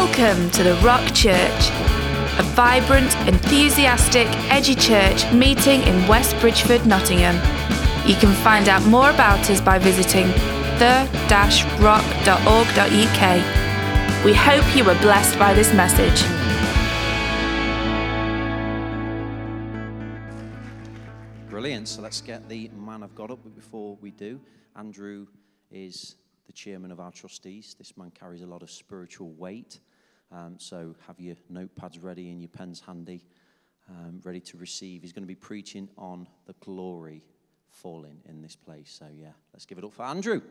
Welcome to the Rock Church, a vibrant, enthusiastic, edgy church meeting in West Bridgford, Nottingham. You can find out more about us by visiting the-rock.org.uk. We hope you were blessed by this message. Brilliant. So let's get the man of God up. But before we do, Andrew is the chairman of our trustees. This man carries a lot of spiritual weight. Um, so have your notepads ready and your pens handy, um, ready to receive. He's going to be preaching on the glory falling in this place. So, yeah, let's give it up for Andrew.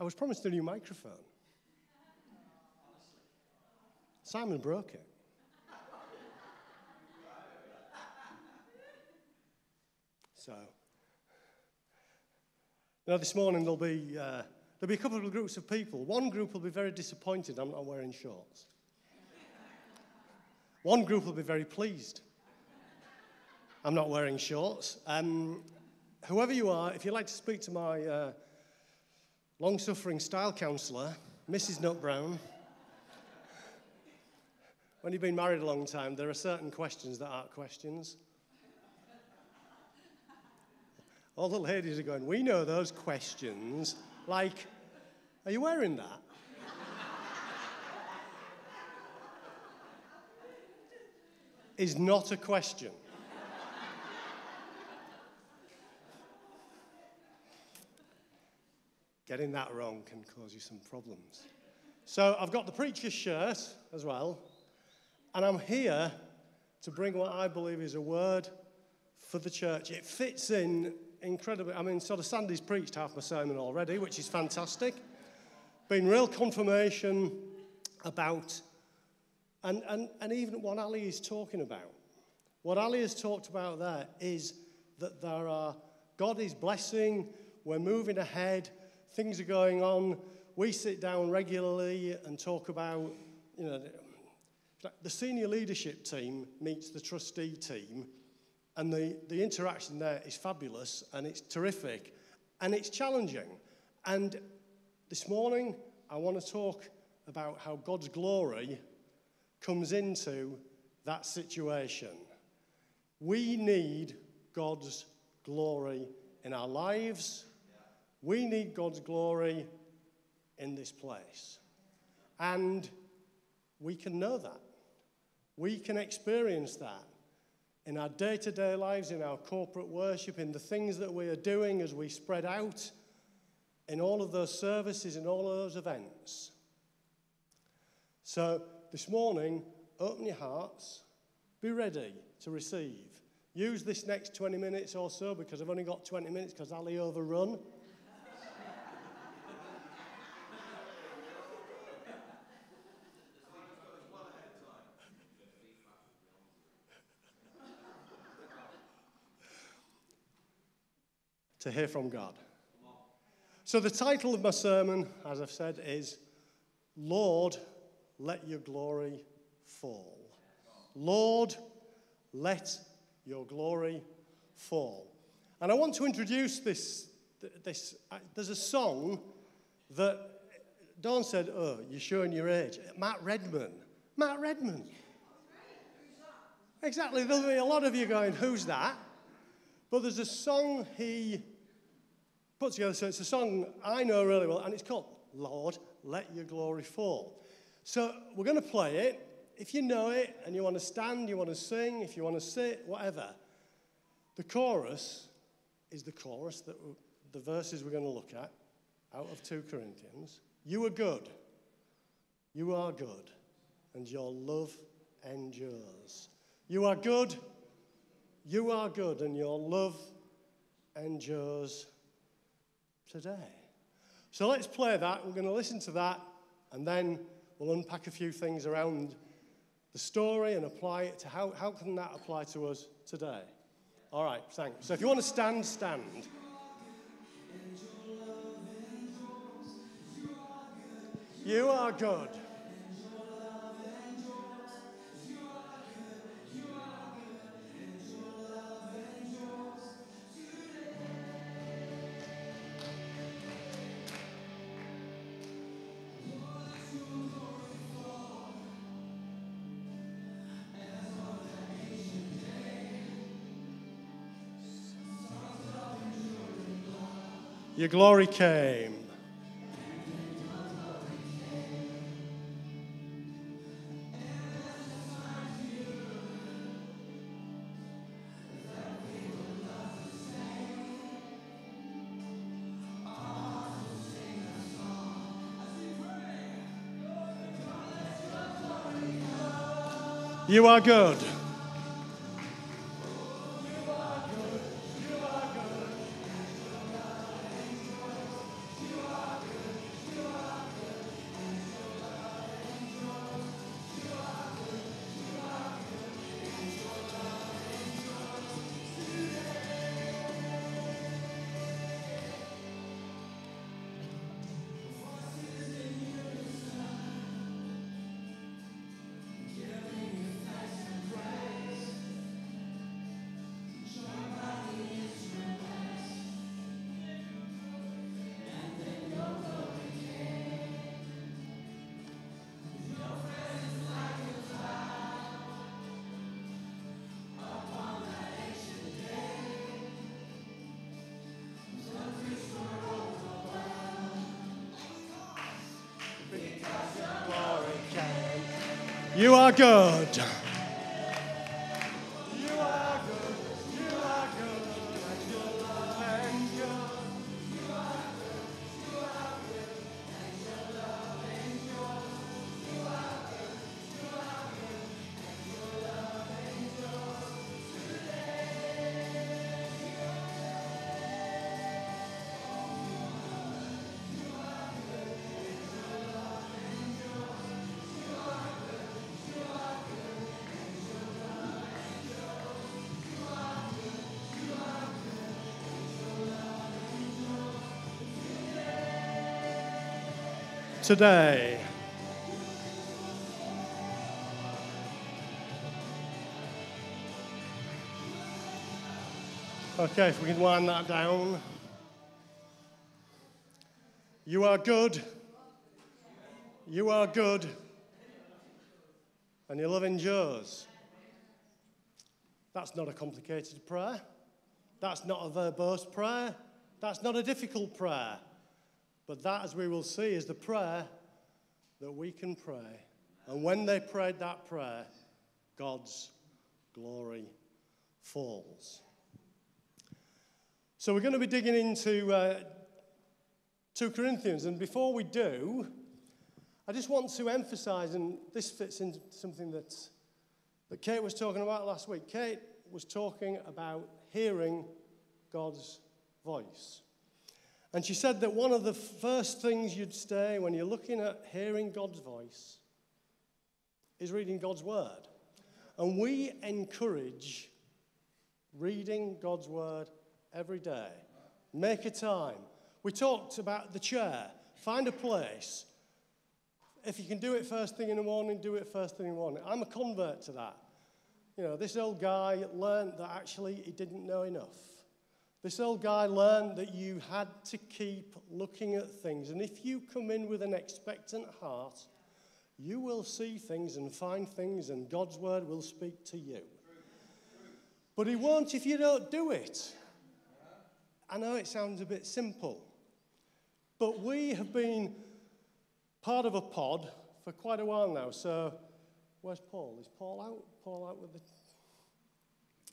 I was promised a new microphone. Simon broke it. So, now this morning there'll be, uh, there'll be a couple of groups of people. One group will be very disappointed I'm not wearing shorts. One group will be very pleased. I'm not wearing shorts. Um, whoever you are, if you'd like to speak to my uh, long suffering style counsellor, Mrs. Nut Brown, when you've been married a long time, there are certain questions that aren't questions. All the ladies are going, We know those questions. Like, are you wearing that? Is not a question. Getting that wrong can cause you some problems. So I've got the preacher's shirt as well, and I'm here to bring what I believe is a word for the church. It fits in incredibly. I mean, sort of Sandy's preached half my sermon already, which is fantastic. Been real confirmation about, and, and, and even what Ali is talking about. What Ali has talked about there is that there are, God is blessing, we're moving ahead, things are going on. We sit down regularly and talk about, you know, the senior leadership team meets the trustee team, and the, the interaction there is fabulous and it's terrific and it's challenging. And this morning, I want to talk about how God's glory comes into that situation. We need God's glory in our lives we need God's glory in this place. And we can know that. We can experience that in our day to day lives, in our corporate worship, in the things that we are doing as we spread out, in all of those services, in all of those events. So, this morning, open your hearts, be ready to receive. Use this next 20 minutes or so because I've only got 20 minutes because Ali overrun. To hear from God. So, the title of my sermon, as I've said, is Lord, let your glory fall. Lord, let your glory fall. And I want to introduce this. this uh, there's a song that Dawn said, Oh, you're showing your age. Matt Redman. Matt Redman. Exactly. There'll be a lot of you going, Who's that? But there's a song he put together, so it's a song I know really well, and it's called Lord, Let Your Glory Fall. So we're going to play it. If you know it and you want to stand, you want to sing, if you want to sit, whatever, the chorus is the chorus that the verses we're going to look at out of 2 Corinthians. You are good. You are good, and your love endures. You are good you are good, and your love endures today. So let's play that. We're going to listen to that, and then we'll unpack a few things around the story and apply it to how, how can that apply to us today? All right, thanks. So if you want to stand, stand. You are good. Your glory came. You are good. You are good. Today. Okay, if we can wind that down. You are good. You are good. And your love endures. That's not a complicated prayer. That's not a verbose prayer. That's not a difficult prayer. But that, as we will see, is the prayer that we can pray. And when they prayed that prayer, God's glory falls. So we're going to be digging into uh, 2 Corinthians. And before we do, I just want to emphasize, and this fits into something that, that Kate was talking about last week. Kate was talking about hearing God's voice. And she said that one of the first things you'd say when you're looking at hearing God's voice is reading God's word. And we encourage reading God's word every day. Make a time. We talked about the chair. Find a place. If you can do it first thing in the morning, do it first thing in the morning. I'm a convert to that. You know, this old guy learned that actually he didn't know enough. This old guy learned that you had to keep looking at things. And if you come in with an expectant heart, you will see things and find things, and God's word will speak to you. But He won't if you don't do it. I know it sounds a bit simple, but we have been part of a pod for quite a while now. So, where's Paul? Is Paul out? Paul out with the.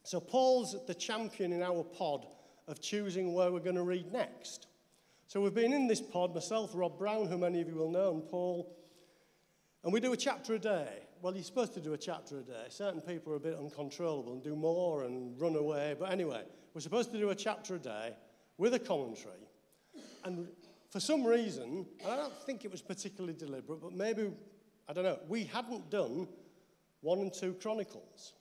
So, Paul's the champion in our pod of choosing where we're going to read next. So, we've been in this pod, myself, Rob Brown, who many of you will know, and Paul, and we do a chapter a day. Well, you're supposed to do a chapter a day. Certain people are a bit uncontrollable and do more and run away. But anyway, we're supposed to do a chapter a day with a commentary. And for some reason, and I don't think it was particularly deliberate, but maybe, I don't know, we hadn't done one and two Chronicles.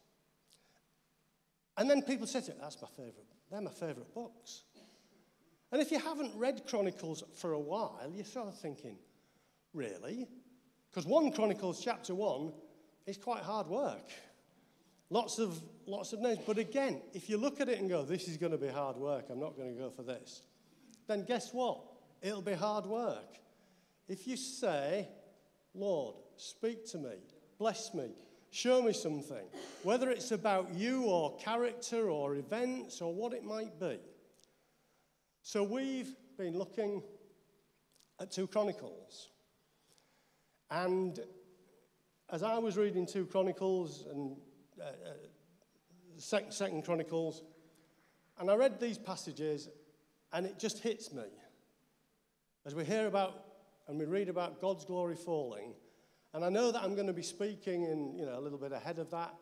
And then people said me, that's my favourite, they're my favourite books. And if you haven't read Chronicles for a while, you're sort of thinking, really? Because 1 Chronicles chapter 1 is quite hard work. Lots of, lots of names. But again, if you look at it and go, this is going to be hard work, I'm not going to go for this, then guess what? It'll be hard work. If you say, Lord, speak to me, bless me, show me something, whether it's about you or character or events or what it might be. So we've been looking at 2 Chronicles. And as I was reading 2 Chronicles and uh, uh, second, second Chronicles, and I read these passages, and it just hits me. As we hear about and we read about God's glory falling, and I know that I'm going to be speaking in, you know, a little bit ahead of that.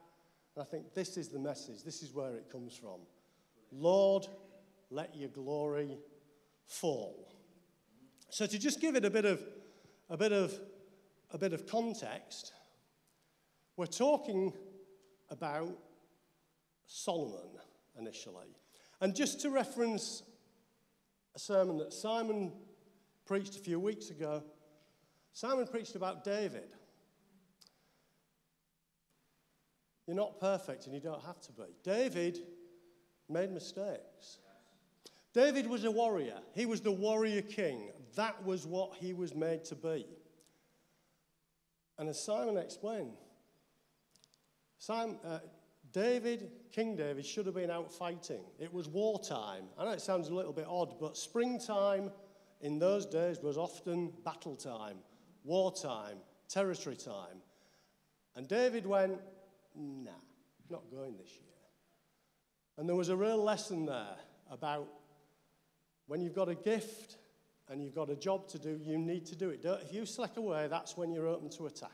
And I think this is the message. This is where it comes from. Lord, let your glory fall. So to just give it a bit of a bit of a bit of context, we're talking about Solomon initially. And just to reference a sermon that Simon preached a few weeks ago, Simon preached about David. You're not perfect and you don't have to be. David made mistakes. David was a warrior. He was the warrior king. That was what he was made to be. And as Simon explained, Simon, uh, David, King David, should have been out fighting. It was wartime. I know it sounds a little bit odd, but springtime in those days was often battle time, wartime, territory time. And David went, nah, not going this year. And there was a real lesson there about when you've got a gift and you've got a job to do, you need to do it. If you slack away, that's when you're open to attack.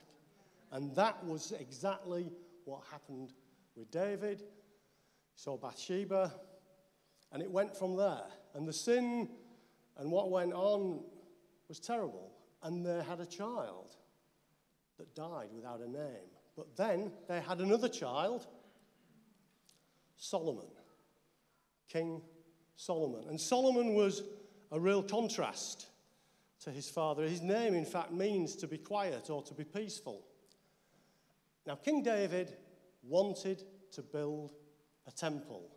And that was exactly what happened with David. Saw Bathsheba, and it went from there. And the sin and what went on was terrible. And they had a child that died without a name. But then they had another child, Solomon, King Solomon. And Solomon was a real contrast to his father. His name, in fact, means to be quiet or to be peaceful. Now, King David wanted to build a temple.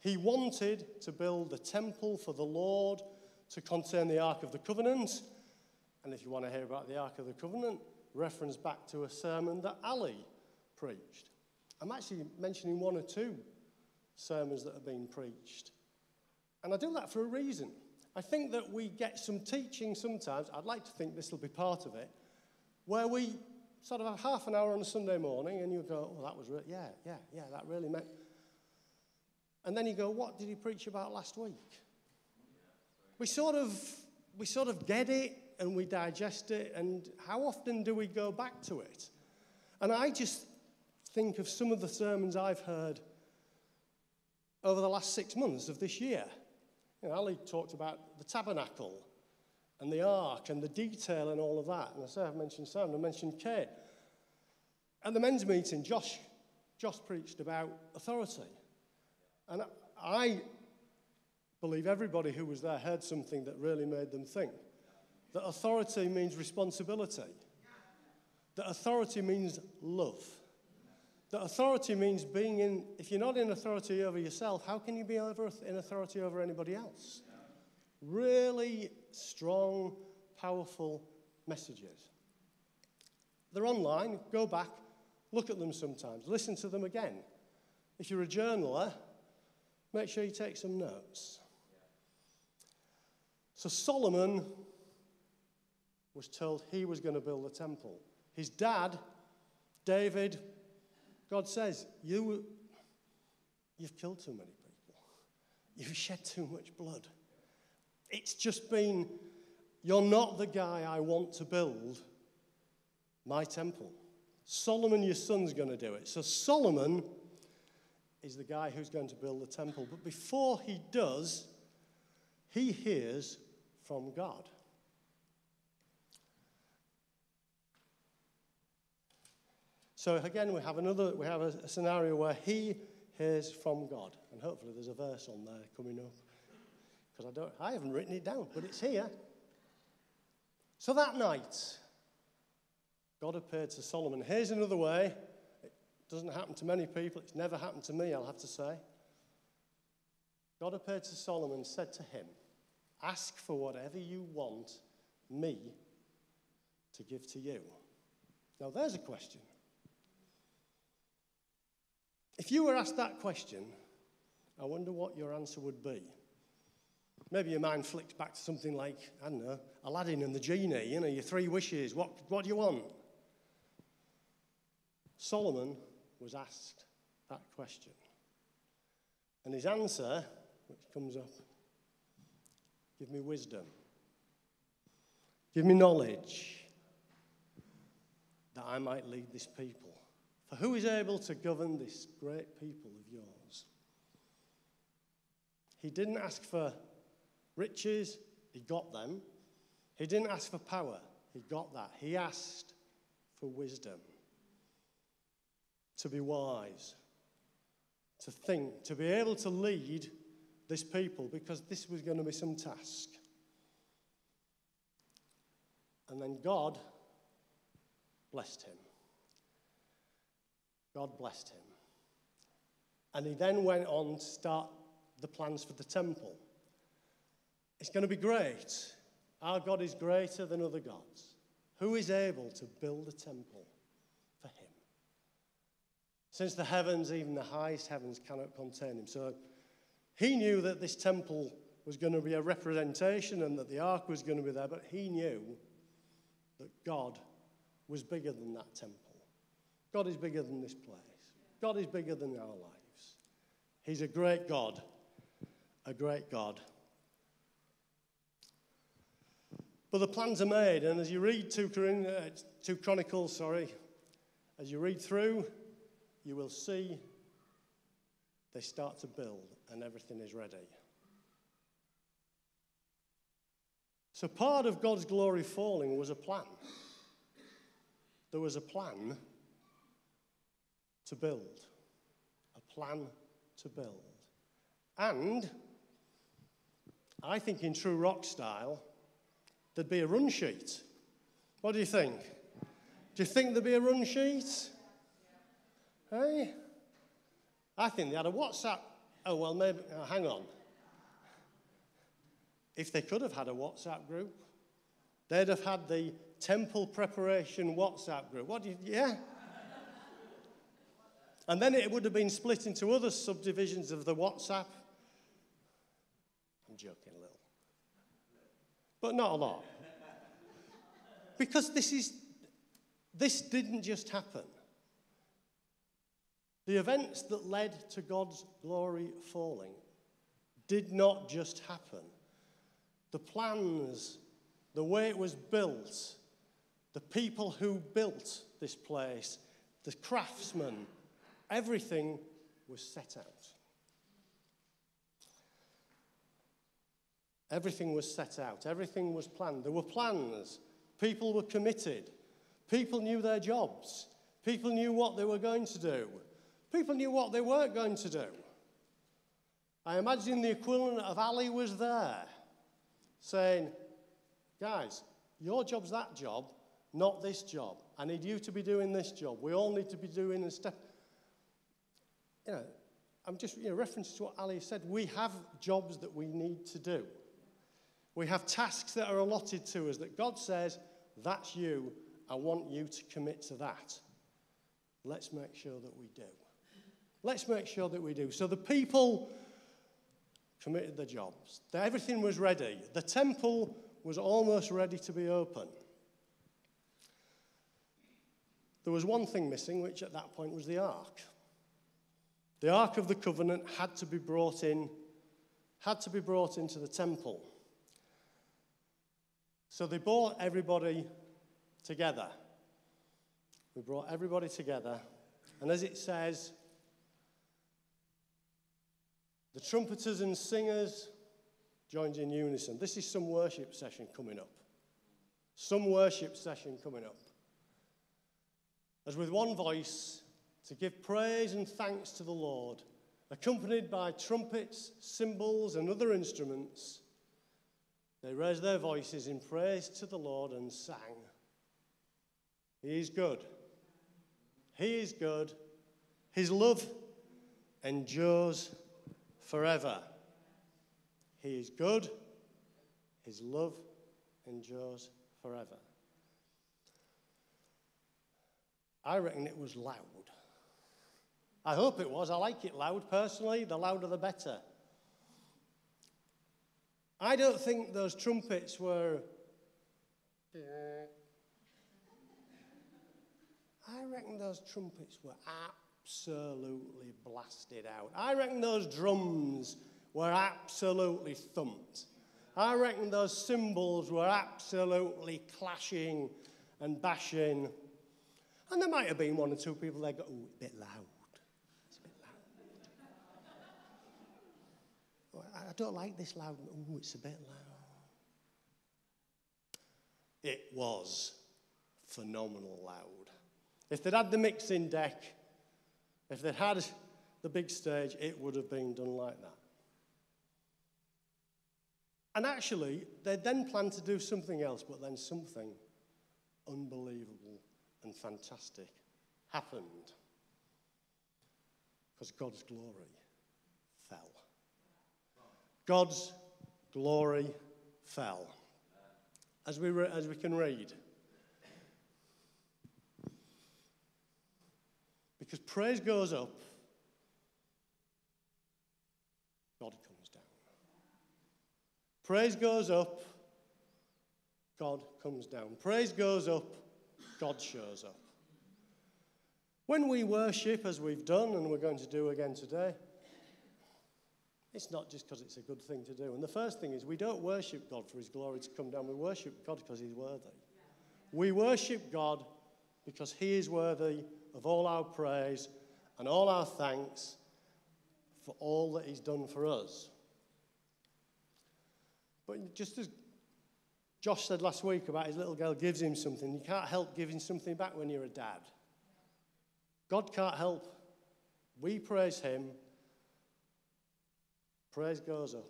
He wanted to build a temple for the Lord to contain the Ark of the Covenant. And if you want to hear about the Ark of the Covenant, reference back to a sermon that Ali preached. I'm actually mentioning one or two sermons that have been preached. And I do that for a reason. I think that we get some teaching sometimes, I'd like to think this will be part of it, where we sort of have half an hour on a Sunday morning and you go, oh, that was, re- yeah, yeah, yeah, that really meant. And then you go, what did he preach about last week? We sort of, we sort of get it and we digest it, and how often do we go back to it? And I just think of some of the sermons I've heard over the last six months of this year. You know, Ali talked about the tabernacle and the ark and the detail and all of that. And I say I've mentioned Sam, I mentioned Kate. At the men's meeting, Josh, Josh preached about authority. And I believe everybody who was there heard something that really made them think that authority means responsibility, that authority means love. That authority means being in, if you're not in authority over yourself, how can you be in authority over anybody else? Really strong, powerful messages. They're online, go back, look at them sometimes, listen to them again. If you're a journaler, make sure you take some notes. So Solomon was told he was going to build a temple. His dad, David, God says, you, You've killed too many people. You've shed too much blood. It's just been, You're not the guy I want to build my temple. Solomon, your son's going to do it. So Solomon is the guy who's going to build the temple. But before he does, he hears from God. So again, we have another, we have a, a scenario where he hears from God. And hopefully there's a verse on there coming up. Because I don't, I haven't written it down, but it's here. So that night, God appeared to Solomon. Here's another way. It doesn't happen to many people. It's never happened to me, I'll have to say. God appeared to Solomon and said to him, Ask for whatever you want me to give to you. Now, there's a question. If you were asked that question, I wonder what your answer would be. Maybe your mind flicks back to something like, I don't know, Aladdin and the genie, you know, your three wishes. What, what do you want? Solomon was asked that question. And his answer, which comes up, give me wisdom, give me knowledge, that I might lead this people. For who is able to govern this great people of yours? He didn't ask for riches, he got them. He didn't ask for power, he got that. He asked for wisdom, to be wise, to think, to be able to lead this people because this was going to be some task. And then God blessed him. God blessed him. And he then went on to start the plans for the temple. It's going to be great. Our God is greater than other gods. Who is able to build a temple for him? Since the heavens, even the highest heavens, cannot contain him. So he knew that this temple was going to be a representation and that the ark was going to be there, but he knew that God was bigger than that temple. God is bigger than this place. God is bigger than our lives. He's a great God, a great God. But the plans are made, and as you read 2, uh, 2 Chronicles, sorry, as you read through, you will see they start to build and everything is ready. So, part of God's glory falling was a plan. There was a plan to build, a plan to build. And I think, in true rock style, there'd be a run sheet. What do you think? Do you think there'd be a run sheet? Hey? I think they had a WhatsApp. Oh, well, maybe. Oh, hang on. If they could have had a WhatsApp group, they'd have had the temple preparation WhatsApp group. What do you, yeah? And then it would have been split into other subdivisions of the WhatsApp. I'm joking a little but not a lot. Because this is this didn't just happen. The events that led to God's glory falling did not just happen. The plans, the way it was built, the people who built this place, the craftsmen, everything was set out. Everything was set out, everything was planned. There were plans, people were committed, people knew their jobs, people knew what they were going to do, people knew what they weren't going to do. I imagine the equivalent of Ali was there saying, Guys, your job's that job, not this job. I need you to be doing this job. We all need to be doing a step. You know, I'm just, you know, reference to what Ali said. We have jobs that we need to do. We have tasks that are allotted to us that God says, That's you. I want you to commit to that. Let's make sure that we do. Let's make sure that we do. So the people committed their jobs. Everything was ready. The temple was almost ready to be open. There was one thing missing, which at that point was the ark. The ark of the covenant had to be brought in, had to be brought into the temple. So they brought everybody together. We brought everybody together. And as it says, the trumpeters and singers joined in unison. This is some worship session coming up. Some worship session coming up. As with one voice, to give praise and thanks to the Lord, accompanied by trumpets, cymbals, and other instruments they raised their voices in praise to the Lord and sang. He is good. He is good. His love endures forever. He is good. His love endures forever. I reckon it was loud. I hope it was. I like it loud personally. The louder the better. I don't think those trumpets were. I reckon those trumpets were absolutely blasted out. I reckon those drums were absolutely thumped. I reckon those cymbals were absolutely clashing and bashing. And there might have been one or two people there go, a bit loud. It's a bit loud. I don't like this loud. Oh, it's a bit loud. It was phenomenal loud. If they'd had the mixing deck, if they'd had the big stage, it would have been done like that. And actually, they then planned to do something else, but then something unbelievable and fantastic happened. Because God's glory fell. God's glory fell. As we, re- as we can read. Because praise goes up, God comes down. Praise goes up, God comes down. Praise goes up, God shows up. When we worship, as we've done and we're going to do again today, it's not just because it's a good thing to do. And the first thing is, we don't worship God for his glory to come down. We worship God because he's worthy. We worship God because he is worthy of all our praise and all our thanks for all that he's done for us. But just as Josh said last week about his little girl gives him something, you can't help giving something back when you're a dad. God can't help. We praise him. Praise goes up.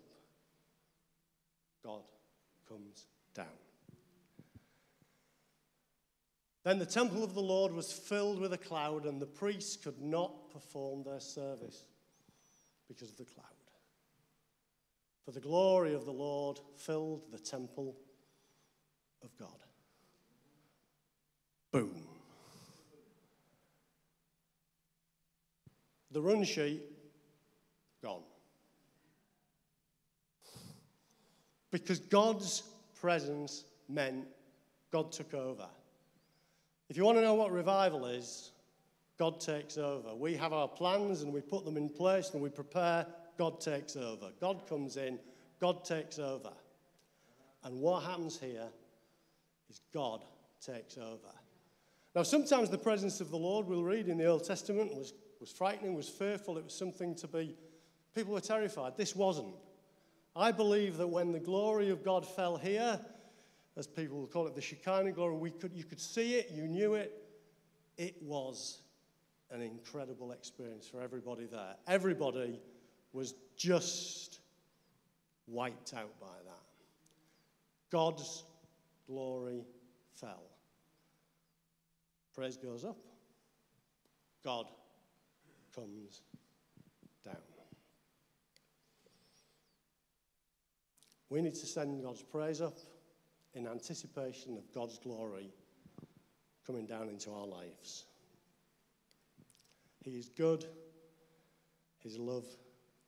God comes down. Then the temple of the Lord was filled with a cloud, and the priests could not perform their service because of the cloud. For the glory of the Lord filled the temple of God. Boom. The run sheet, gone. Because God's presence meant God took over. If you want to know what revival is, God takes over. We have our plans and we put them in place and we prepare, God takes over. God comes in, God takes over. And what happens here is God takes over. Now, sometimes the presence of the Lord, we'll read in the Old Testament, was, was frightening, was fearful, it was something to be, people were terrified. This wasn't. I believe that when the glory of God fell here, as people will call it, the Shekinah glory, we could, you could see it, you knew it. It was an incredible experience for everybody there. Everybody was just wiped out by that. God's glory fell. Praise goes up, God comes down. We need to send God's praise up in anticipation of God's glory coming down into our lives. He is good, His love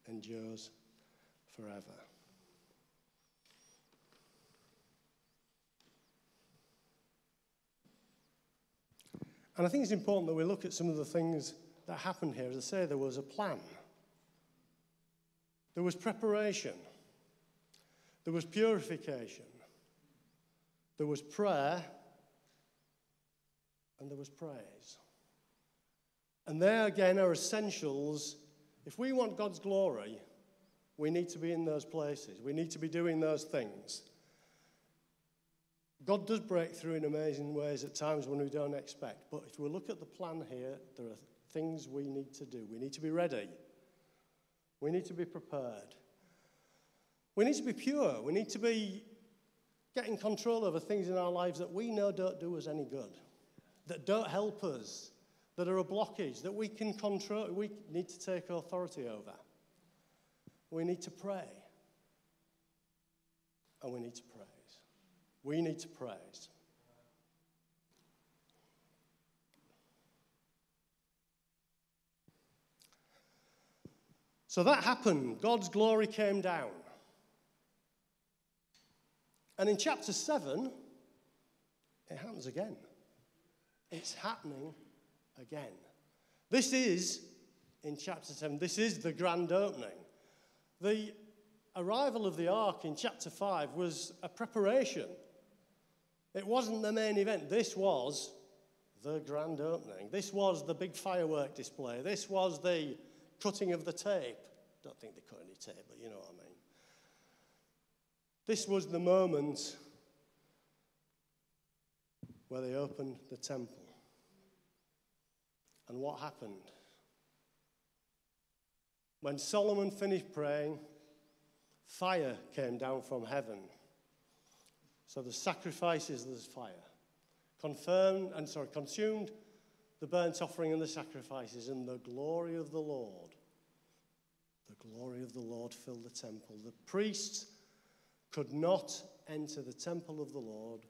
endures forever. And I think it's important that we look at some of the things that happened here. As I say, there was a plan, there was preparation, there was purification, there was prayer, and there was praise. And there again are essentials. If we want God's glory, we need to be in those places. We need to be doing those things. God does break through in amazing ways at times when we don't expect. But if we look at the plan here, there are things we need to do. We need to be ready. We need to be prepared. We need to be pure. We need to be getting control over things in our lives that we know don't do us any good, that don't help us, that are a blockage, that we can control, we need to take authority over. We need to pray. And we need to praise. We need to praise. So that happened. God's glory came down. And in chapter 7, it happens again. It's happening again. This is, in chapter 7, this is the grand opening. The arrival of the ark in chapter 5 was a preparation. It wasn't the main event. This was the grand opening. This was the big firework display. This was the cutting of the tape. Don't think they cut any tape, but you know what I mean. This was the moment where they opened the temple. And what happened? When Solomon finished praying, fire came down from heaven. So the sacrifices, there's fire. Confirmed, and sorry, consumed the burnt offering and the sacrifices, and the glory of the Lord. The glory of the Lord filled the temple. The priests could not enter the temple of the Lord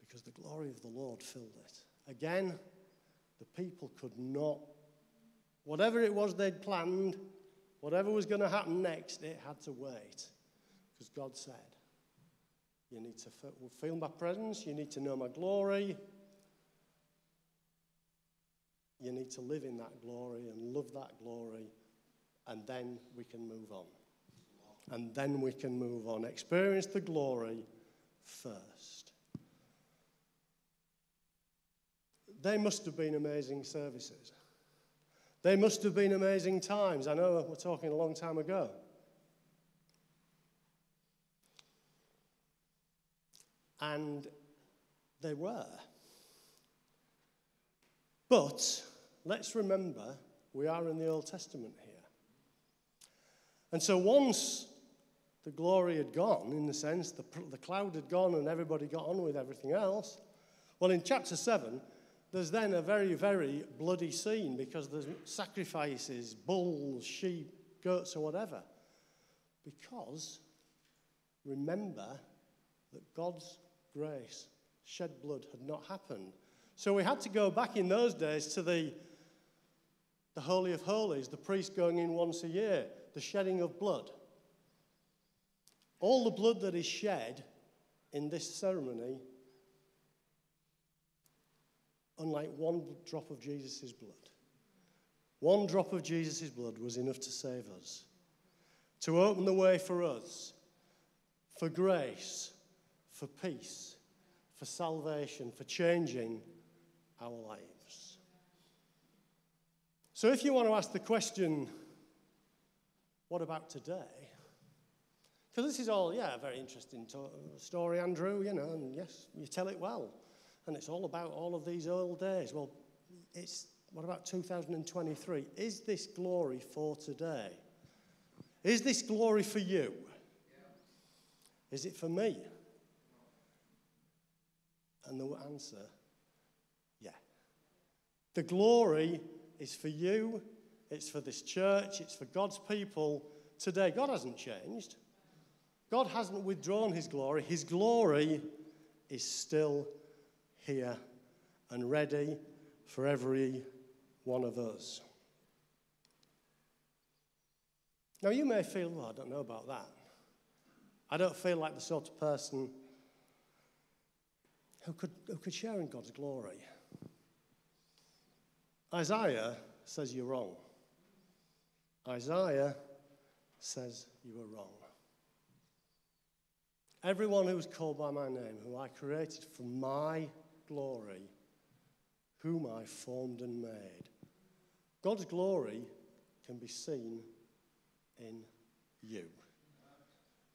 because the glory of the Lord filled it. Again, the people could not, whatever it was they'd planned, whatever was going to happen next, it had to wait. Because God said, You need to feel my presence, you need to know my glory. You need to live in that glory and love that glory, and then we can move on. And then we can move on. Experience the glory first. They must have been amazing services. They must have been amazing times. I know we're talking a long time ago. And they were. But let's remember we are in the Old Testament here. And so once the glory had gone, in the sense the, the cloud had gone and everybody got on with everything else, well, in chapter 7, there's then a very, very bloody scene because there's sacrifices, bulls, sheep, goats, or whatever. Because remember that God's grace, shed blood, had not happened. So we had to go back in those days to the, the Holy of Holies, the priest going in once a year, the shedding of blood. All the blood that is shed in this ceremony unlike one drop of Jesus' blood. One drop of Jesus' blood was enough to save us, to open the way for us, for grace, for peace, for salvation, for changing our lives. So, if you want to ask the question, what about today? Because this is all, yeah, a very interesting to- story, Andrew, you know, and yes, you tell it well and it's all about all of these old days. Well, it's what about 2023? Is this glory for today? Is this glory for you? Is it for me? And the answer, yeah. The glory is for you, it's for this church, it's for God's people today. God hasn't changed. God hasn't withdrawn his glory. His glory is still here and ready for every one of us. Now, you may feel, well, I don't know about that. I don't feel like the sort of person who could, who could share in God's glory. Isaiah says you're wrong. Isaiah says you are wrong. Everyone who is called by my name, who I created for my glory, whom I formed and made. God's glory can be seen in you.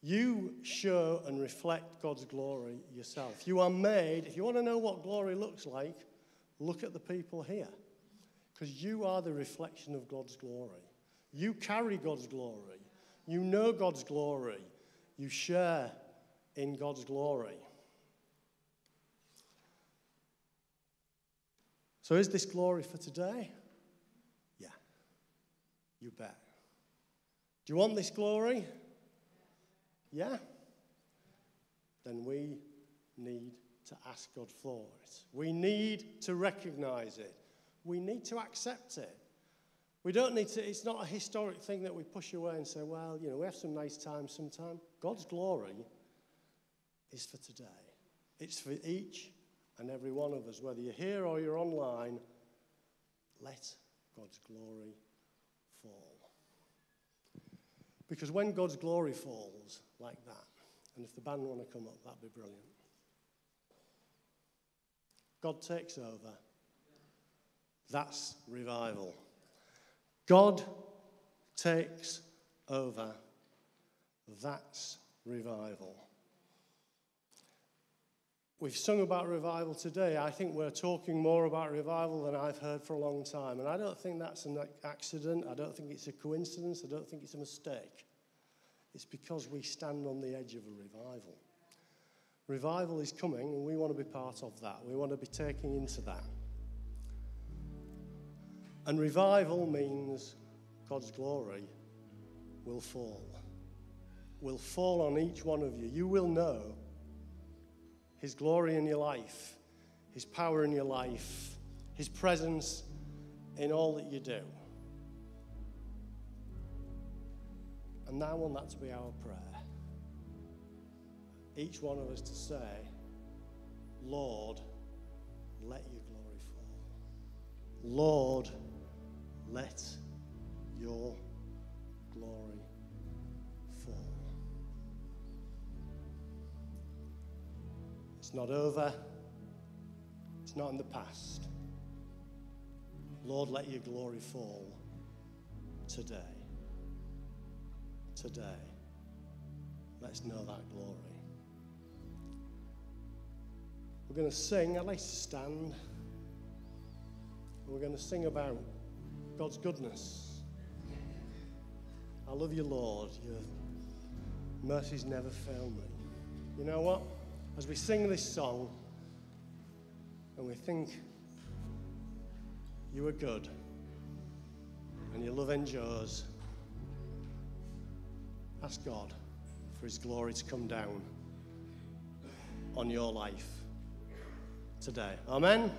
You show and reflect God's glory yourself. You are made, if you want to know what glory looks like, look at the people here. Because you are the reflection of God's glory. You carry God's glory. You know God's glory. You share in God's glory. So, is this glory for today? Yeah, you bet. Do you want this glory? Yeah? Then we need to ask God for it. We need to recognize it. We need to accept it. We don't need to, it's not a historic thing that we push away and say, well, you know, we have some nice times sometime. God's glory is for today. It's for each and every one of us, whether you're here or you're online. Let God's glory fall. Because when God's glory falls like that, and if the band want to come up, that'd be brilliant. God takes over. That's revival. God takes over. That's revival. We've sung about revival today. I think we're talking more about revival than I've heard for a long time. And I don't think that's an accident. I don't think it's a coincidence. I don't think it's a mistake. It's because we stand on the edge of a revival. Revival is coming, and we want to be part of that. We want to be taking into that. And revival means God's glory will fall. Will fall on each one of you. You will know his glory in your life, His power in your life, His presence in all that you do. And now I want that to be our prayer. Each one of us to say, Lord, let your glory fall. Lord, let your glory It's not over. It's not in the past. Lord, let your glory fall today. Today. Let's know that glory. We're going to sing. I'd like to stand. We're going to sing about God's goodness. I love you, Lord. Your mercies never fail me. You know what? As we sing this song and we think you are good and your love endures, ask God for His glory to come down on your life today. Amen.